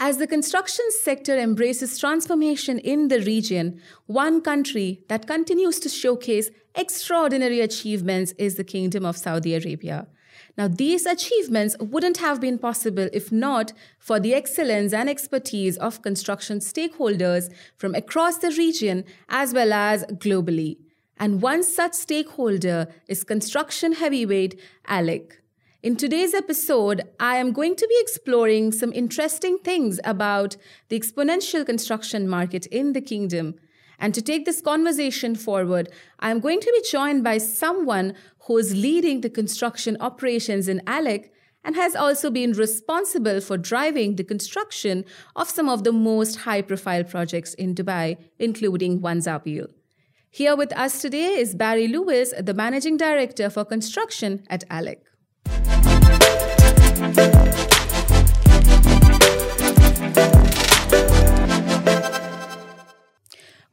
As the construction sector embraces transformation in the region, one country that continues to showcase extraordinary achievements is the Kingdom of Saudi Arabia. Now, these achievements wouldn't have been possible if not for the excellence and expertise of construction stakeholders from across the region as well as globally. And one such stakeholder is construction heavyweight ALEC. In today's episode, I am going to be exploring some interesting things about the exponential construction market in the kingdom. And to take this conversation forward, I am going to be joined by someone who is leading the construction operations in ALEC and has also been responsible for driving the construction of some of the most high profile projects in Dubai, including One Za'abeel. Here with us today is Barry Lewis, the Managing Director for Construction at ALEC.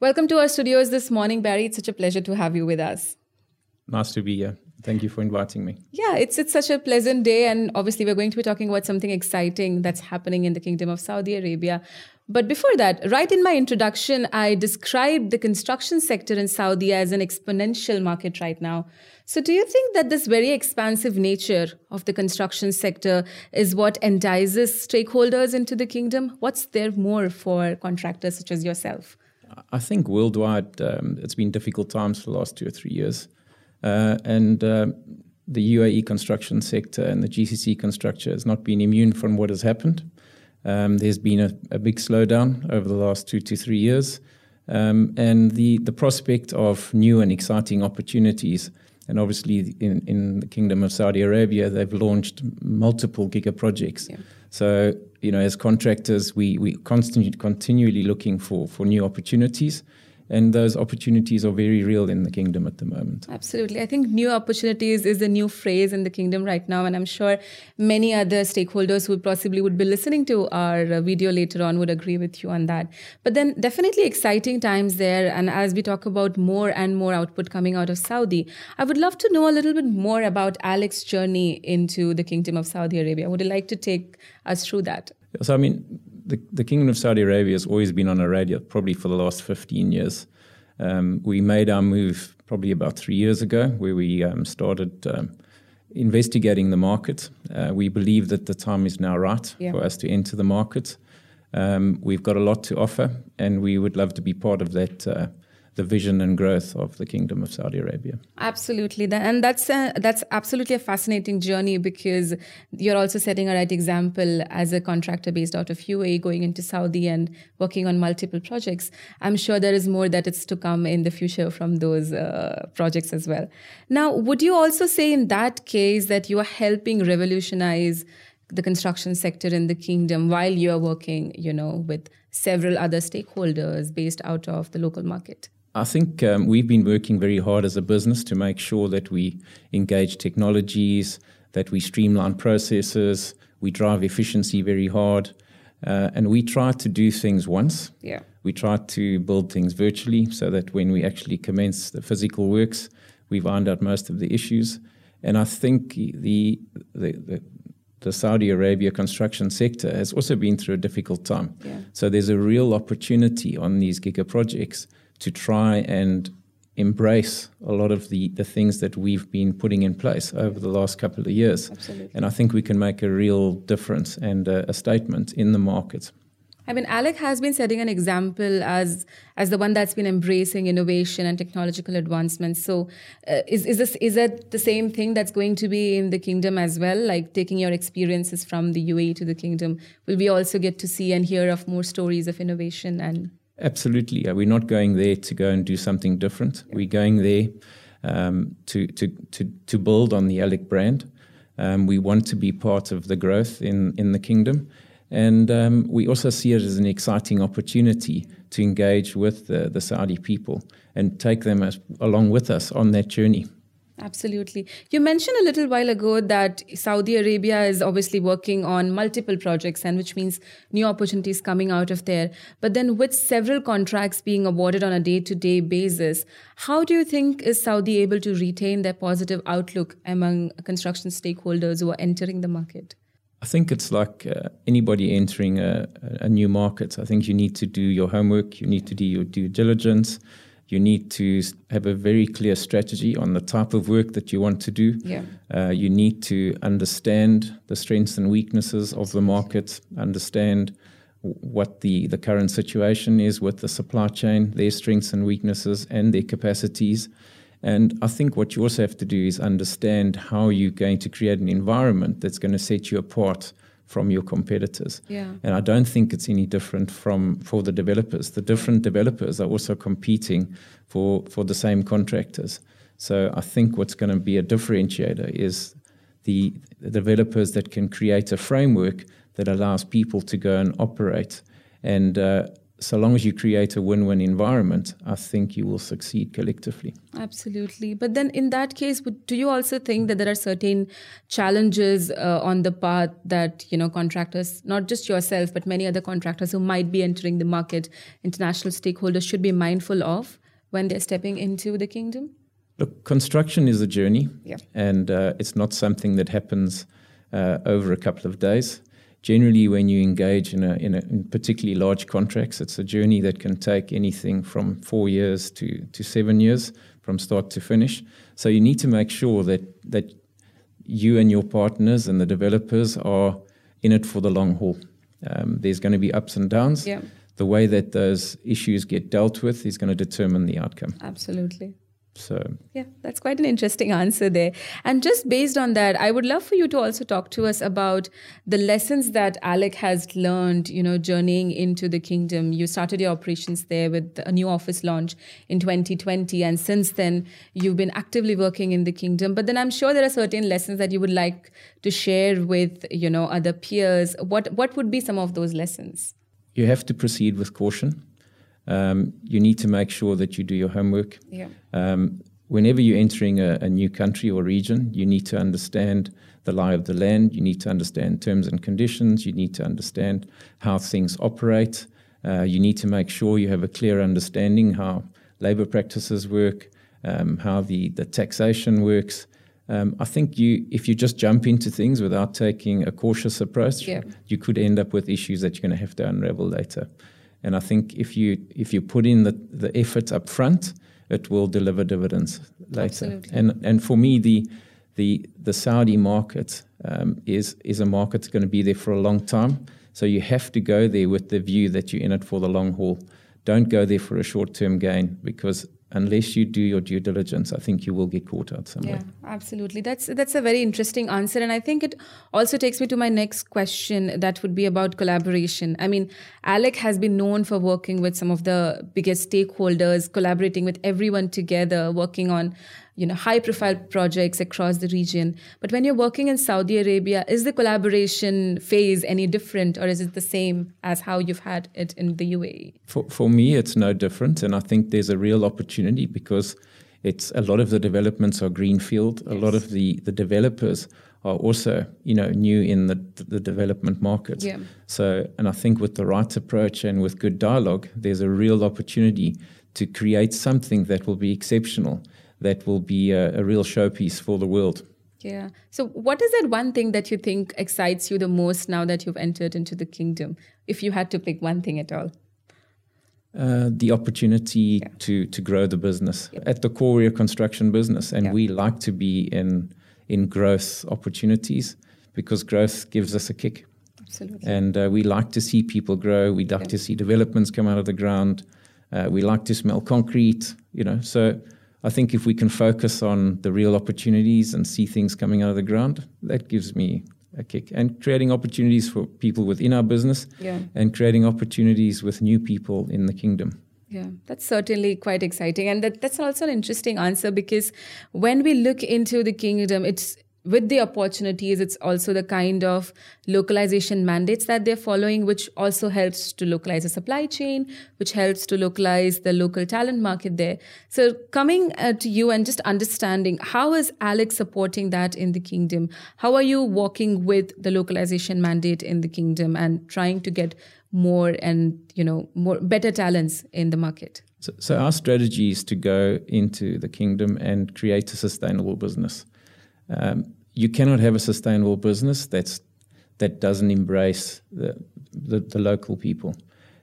Welcome to our studios this morning, Barry. It's such a pleasure to have you with us. Nice to be here. Thank you for inviting me. Yeah, it's it's such a pleasant day, and obviously we're going to be talking about something exciting that's happening in the Kingdom of Saudi Arabia. But before that, right in my introduction, I described the construction sector in Saudi as an exponential market right now. So, do you think that this very expansive nature of the construction sector is what entices stakeholders into the kingdom? What's there more for contractors such as yourself? I think worldwide um, it's been difficult times for the last two or three years. Uh, and uh, the UAE construction sector and the GCC construction has not been immune from what has happened. Um, there's been a, a, big slowdown over the last two to three years. Um, and the, the prospect of new and exciting opportunities. And obviously, in, in the Kingdom of Saudi Arabia, they've launched multiple giga projects. Yeah. So, you know, as contractors, we, we constantly continually looking for, for new opportunities and those opportunities are very real in the kingdom at the moment. Absolutely. I think new opportunities is a new phrase in the kingdom right now. And I'm sure many other stakeholders who possibly would be listening to our video later on would agree with you on that. But then definitely exciting times there. And as we talk about more and more output coming out of Saudi, I would love to know a little bit more about Alec's journey into the kingdom of Saudi Arabia. Would you like to take us through that? So, I mean, the, the Kingdom of Saudi Arabia has always been on our radar, probably for the last 15 years. Um, we made our move probably about three years ago, where we um, started um, investigating the market. Uh, we believe that the time is now right yeah. for us to enter the market. Um, we've got a lot to offer, and we would love to be part of that uh, the vision and growth of the Kingdom of Saudi Arabia. Absolutely, and that's a, that's absolutely a fascinating journey because you're also setting a right example as a contractor based out of UAE going into Saudi and working on multiple projects. I'm sure there is more that is to come in the future from those uh, projects as well. Now, would you also say in that case that you are helping revolutionize the construction sector in the kingdom while you're working, you know, with several other stakeholders based out of the local market? I think um, we've been working very hard as a business to make sure that we engage technologies, that we streamline processes, we drive efficiency very hard, uh, and we try to do things once. Yeah. We try to build things virtually so that when we actually commence the physical works, we've ironed out most of the issues. And I think the, the, the the Saudi Arabia construction sector has also been through a difficult time. Yeah. So there's a real opportunity on these giga projects to try and embrace a lot of the, the things that we've been putting in place over the last couple of years. Absolutely. And I think we can make a real difference and a, a statement in the market. I mean, Alec has been setting an example as as the one that's been embracing innovation and technological advancements. So, uh, is is this is that the same thing that's going to be in the kingdom as well? Like taking your experiences from the UAE to the kingdom, will we also get to see and hear of more stories of innovation and Absolutely. We're not going there to go and do something different. We're going there um, to, to, to, to build on the Alec brand. Um, we want to be part of the growth in, in the kingdom. And um, we also see it as an exciting opportunity to engage with the, the Saudi people and take them as, along with us on that journey. Absolutely. You mentioned a little while ago that Saudi Arabia is obviously working on multiple projects, and which means new opportunities coming out of there. But then, with several contracts being awarded on a day to day basis, how do you think is Saudi able to retain their positive outlook among construction stakeholders who are entering the market? I think it's like uh, anybody entering a, a, new market. I think you need to do your homework, you need to do your due diligence, you need to have a very clear strategy on the type of work that you want to do. Yeah. Uh, you need to understand the strengths and weaknesses of the market, understand what the, the current situation is with the supply chain, their strengths and weaknesses, and their capacities. And I think what you also have to do is understand how you're going to create an environment that's going to set you apart from your competitors. Yeah. And I don't think it's any different from for the developers. The different developers are also competing for for the same contractors. So I think what's going to be a differentiator is the, the developers that can create a framework that allows people to go and operate and uh, so long as you create a win-win environment, I think you will succeed collectively. Absolutely. But then, in that case, do you also think that there are certain challenges uh, on the path that you know contractors, not just yourself, but many other contractors who might be entering the market, international stakeholders should be mindful of when they're stepping into the kingdom? Look, construction is a journey, yeah. and uh, it's not something that happens uh, over a couple of days generally when you engage in a, in a in particularly large contracts, it's a journey that can take anything from four years to, to seven years from start to finish. So you need to make sure that that you and your partners and the developers are in it for the long haul. Um, there's going to be ups and downs. Yeah. The way that those issues get dealt with is going to determine the outcome. Absolutely. So, yeah, that's quite an interesting answer there. And just based on that, I would love for you to also talk to us about the lessons that Alec has learned, you know, journeying into the kingdom. You started your operations there with a new office launch in 2020. And since then, you've been actively working in the kingdom. But then I'm sure there are certain lessons that you would like to share with, you know, other peers. What, what would be some of those lessons? You have to proceed with caution um, you need to make sure that you do your homework. Yeah. Um, whenever you're entering a, a, new country or region, you need to understand the lie of the land. You need to understand terms and conditions. You need to understand how things operate. Uh, you need to make sure you have a clear understanding how labor practices work, um, how the, the taxation works. Um, I think you, if you just jump into things without taking a cautious approach, yeah. you could end up with issues that you're going to have to unravel later. And I think if you if you put in the, the effort up front, it will deliver dividends later. Absolutely. And and for me, the the the Saudi market um, is is a market that's going to be there for a long time. So you have to go there with the view that you're in it for the long haul. Don't go there for a short term gain because unless you do your due diligence, I think you will get caught out somewhere. Yeah, absolutely. That's that's a very interesting answer, and I think it also takes me to my next question. That would be about collaboration. I mean, Alec has been known for working with some of the biggest stakeholders, collaborating with everyone together, working on you know high profile projects across the region. But when you're working in saudi arabia is the collaboration phase any different or is it the same as how you've had it in the uae for, for me it's no different and i think there's a real opportunity because it's a lot of the developments are greenfield. Yes. a lot of the the developers are also you know new in the the development market. Yeah. so and i think with the right approach and with good dialogue there's a real opportunity to create something that will be exceptional that will be a, a real showpiece for the world. Yeah. So, what is that one thing that you think excites you the most now that you've entered into the kingdom? If you had to pick one thing at all. Uh, the opportunity yeah. to to grow the business. Yep. At the core, we're a construction business, and we like to be in in growth opportunities because growth gives us a kick. Absolutely. And uh, we like to see people grow. We like to see developments come out of the ground. Uh, we like to smell concrete. You know, so I think if we can focus on the real opportunities and see things coming out of the ground, that gives me a kick. And creating opportunities for people within our business yeah. and creating opportunities with new people in the kingdom. Yeah, that's certainly quite exciting. And that, that's also an interesting answer because when we look into the kingdom, it's with the opportunities, it's also the kind of localization mandates that they're following, which also helps to localize the supply chain, which helps to localize the local talent market there. So, coming uh, to you and just understanding how is Alex supporting that in the kingdom? How are you working with the localization mandate in the kingdom and trying to get more and you know more better talents in the market? So, so our strategy is to go into the kingdom and create a sustainable business. Um, you cannot have a sustainable business that's that doesn't embrace the, the, the local people.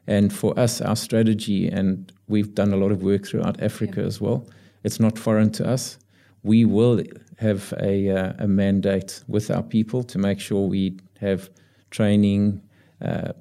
And for us, our strategy, and we've done a lot of work throughout Africa yeah. as well, it's not foreign to us. We will have a, uh, a mandate with our people to make sure we have training, uh,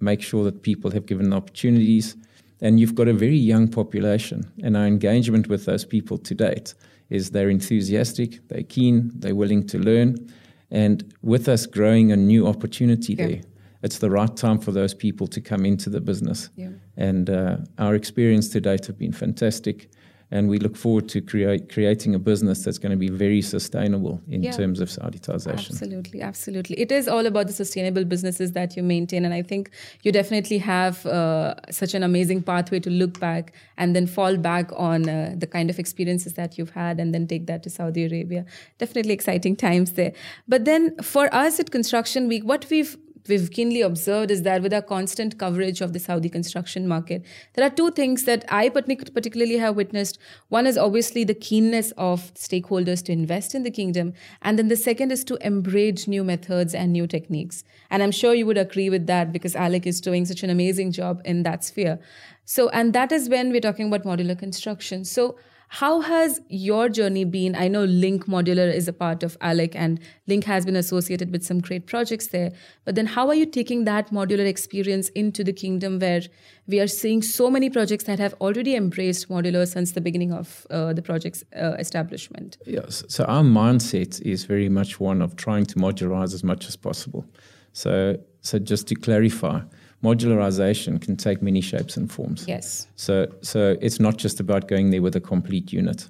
make sure that people have given opportunities. And you've got a very young population, and our engagement with those people to date is they're enthusiastic, they're keen, they're willing to learn. And with us growing a new opportunity yeah. there, it's the right time for those people to come into the business. Yeah. And uh, our experience to date have been fantastic and we look forward to create, creating a business that's going to be very sustainable in yeah. terms of Sauditization. Absolutely, absolutely. It is all about the sustainable businesses that you maintain, and I think you definitely have uh, such an amazing pathway to look back and then fall back on uh, the kind of experiences that you've had, and then take that to Saudi Arabia. Definitely exciting times there. But then for us at Construction Week, what we've we've keenly observed is that with our constant coverage of the Saudi construction market, there are two things that I particularly have witnessed. One is obviously the keenness of stakeholders to invest in the kingdom. And then the second is to embrace new methods and new techniques. And I'm sure you would agree with that because Alec is doing such an amazing job in that sphere. So, and that is when we're talking about modular construction. So, how has your journey been? I know Link Modular is a part of ALEC and Link has been associated with some great projects there. But then how are you taking that modular experience into the kingdom where we are seeing so many projects that have already embraced modular since the beginning of uh, the project's uh, establishment? Yes. So our mindset is very much one of trying to modularize as much as possible. So, so just to clarify, modularization can take many shapes and forms. Yes. So, so it's not just about going there with a complete unit.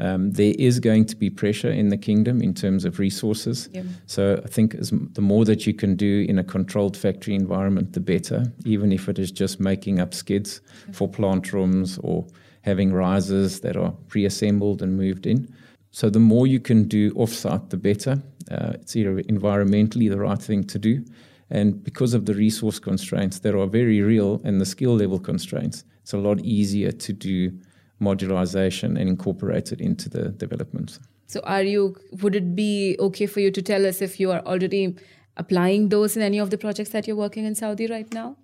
Um, there is going to be pressure in the kingdom in terms of resources. Yeah. So I think as, the more that you can do in a controlled factory environment, the better, even if it is just making up skids for plant rooms or having risers that are pre-assembled and moved in. So the more you can do offsite, the better. Uh, it's either environmentally the right thing to do, and because of the resource constraints that are very real and the skill level constraints, it's a lot easier to do modularization and incorporate it into the development. So, are you? Would it be okay for you to tell us if you are already applying those in any of the projects that you're working in Saudi right now?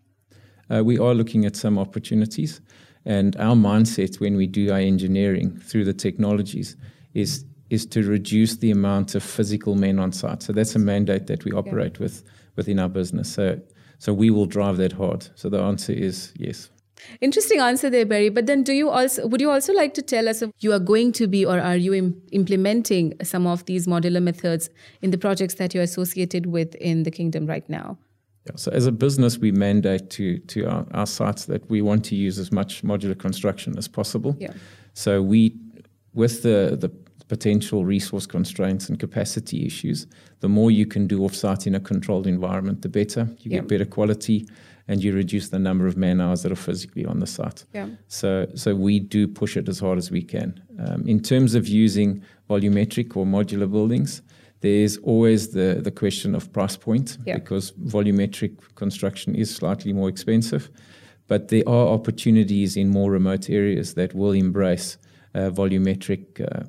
Uh, we are looking at some opportunities, and our mindset when we do our engineering through the technologies is is to reduce the amount of physical men on site. So that's a mandate that we operate yeah. with within our business. So, so we will drive that hard. So the answer is yes. Interesting answer there, Barry. But then, do you also would you also like to tell us if you are going to be or are you Im- implementing some of these modular methods in the projects that you're associated with in the kingdom right now? Yeah, so as a business, we mandate to to our, our sites that we want to use as much modular construction as possible. Yeah. So we, with the the potential resource constraints and capacity issues, the more you can do offsite in a controlled environment, the better. You yeah. get better quality and you reduce the number of man hours that are physically on the site. Yeah. So, so we do push it as hard as we can. Um, in terms of using volumetric or modular buildings, there's always the, the question of price point yeah. because volumetric construction is slightly more expensive. But there are opportunities in more remote areas that will embrace uh, volumetric uh,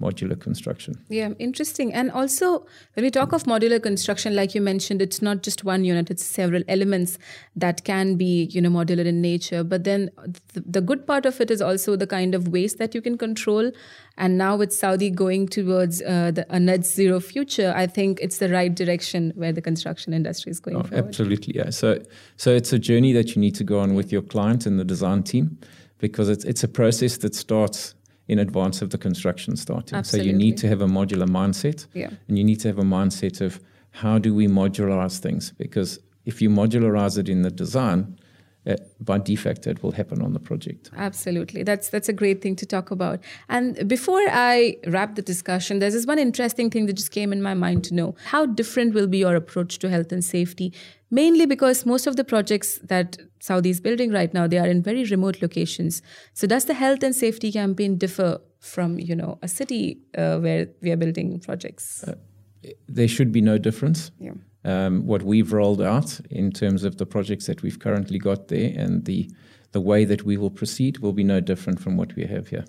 modular construction. Yeah, interesting. And also, when we talk of modular construction, like you mentioned, it's not just one unit; it's several elements that can be, you know, modular in nature. But then, the, the good part of it is also the kind of waste that you can control. And now, with Saudi going towards uh, the, a net zero future, I think it's the right direction where the construction industry is going. Oh, forward. Absolutely, yeah. So, so it's a journey that you need to go on with your client and the design team, because it's it's a process that starts in advance of the construction starting. Absolutely. So you need to have a modular mindset. Yeah. And you need to have a mindset of how do we modularize things? Because if you modularize it in the design, uh, by defect it will happen on the project. Absolutely. That's that's a great thing to talk about. And before i wrap the discussion there's this one interesting thing that just came in my mind to know. How different will be your approach to health and safety? Mainly because most of the projects that saudi is building right now they are in very remote locations. So does the health and safety campaign differ from you know a city uh, where we are building projects? Uh, there should be no difference. Yeah um, what we've rolled out in terms of the projects that we've currently got there and the the way that we will proceed will be no different from what we have here.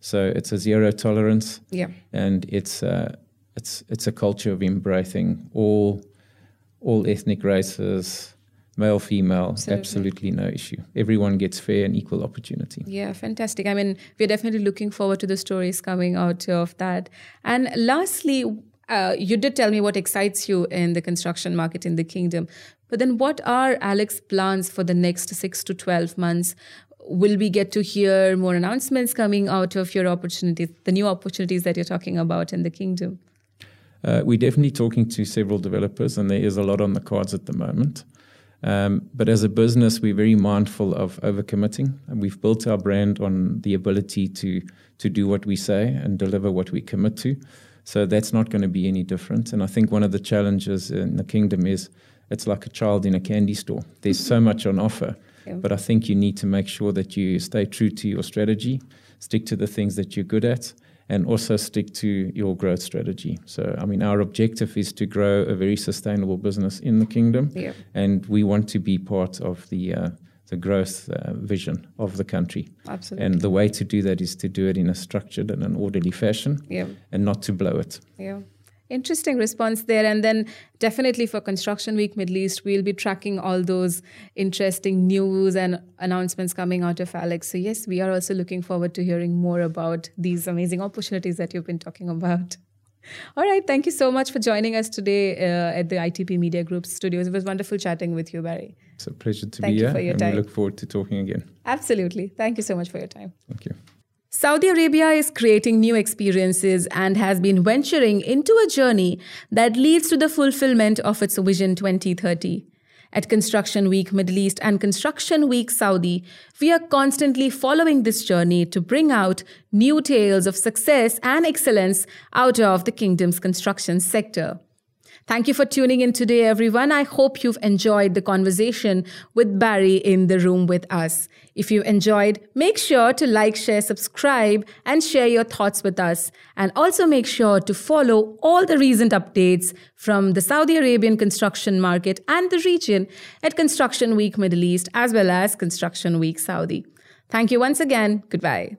So it's a zero tolerance, yeah, and it's uh, it's it's a culture of embracing all all ethnic races, male, female, absolutely. absolutely. no issue. Everyone gets fair and equal opportunity. Yeah, fantastic. I mean, we're definitely looking forward to the stories coming out of that. And lastly, uh, you did tell me what excites you in the construction market in the kingdom. But then, what are Alex's plans for the next six to 12 months? Will we get to hear more announcements coming out of your opportunities, the new opportunities that you're talking about in the kingdom? Uh, we're definitely talking to several developers, and there is a lot on the cards at the moment. Um, but as a business, we're very mindful of overcommitting, and we've built our brand on the ability to to do what we say and deliver what we commit to. So that's not going to be any different. And I think one of the challenges in the kingdom is it's like a child in a candy store. There's so much on offer, yeah. but I think you need to make sure that you stay true to your strategy, stick to the things that you're good at, and also stick to your growth strategy. So, I mean, our objective is to grow a very sustainable business in the kingdom, yeah. and we want to be part of the uh, the growth uh, vision of the country. Absolutely. And the way to do that is to do it in a structured and an orderly fashion, yeah. and not to blow it. Yeah. Interesting response there. And then definitely for Construction Week Middle East, we'll be tracking all those interesting news and announcements coming out of Alex. So, yes, we are also looking forward to hearing more about these amazing opportunities that you've been talking about. All right. Thank you so much for joining us today uh, at the ITP Media Group studios. It was wonderful chatting with you, Barry. It's a pleasure to Thank be here. For your and time. we look forward to talking again. Absolutely. Thank you so much for your time. Thank you. Saudi Arabia is creating new experiences and has been venturing into a journey that leads to the fulfillment of its Vision 2030. At Construction Week Middle East and Construction Week Saudi, we are constantly following this journey to bring out new tales of success and excellence out of the kingdom's construction sector. Thank you for tuning in today, everyone. I hope you've enjoyed the conversation with Barry in the room with us. If you enjoyed, make sure to like, share, subscribe, and share your thoughts with us. And also make sure to follow all the recent updates from the Saudi Arabian construction market and the region at Construction Week Middle East as well as Construction Week Saudi. Thank you once again. Goodbye.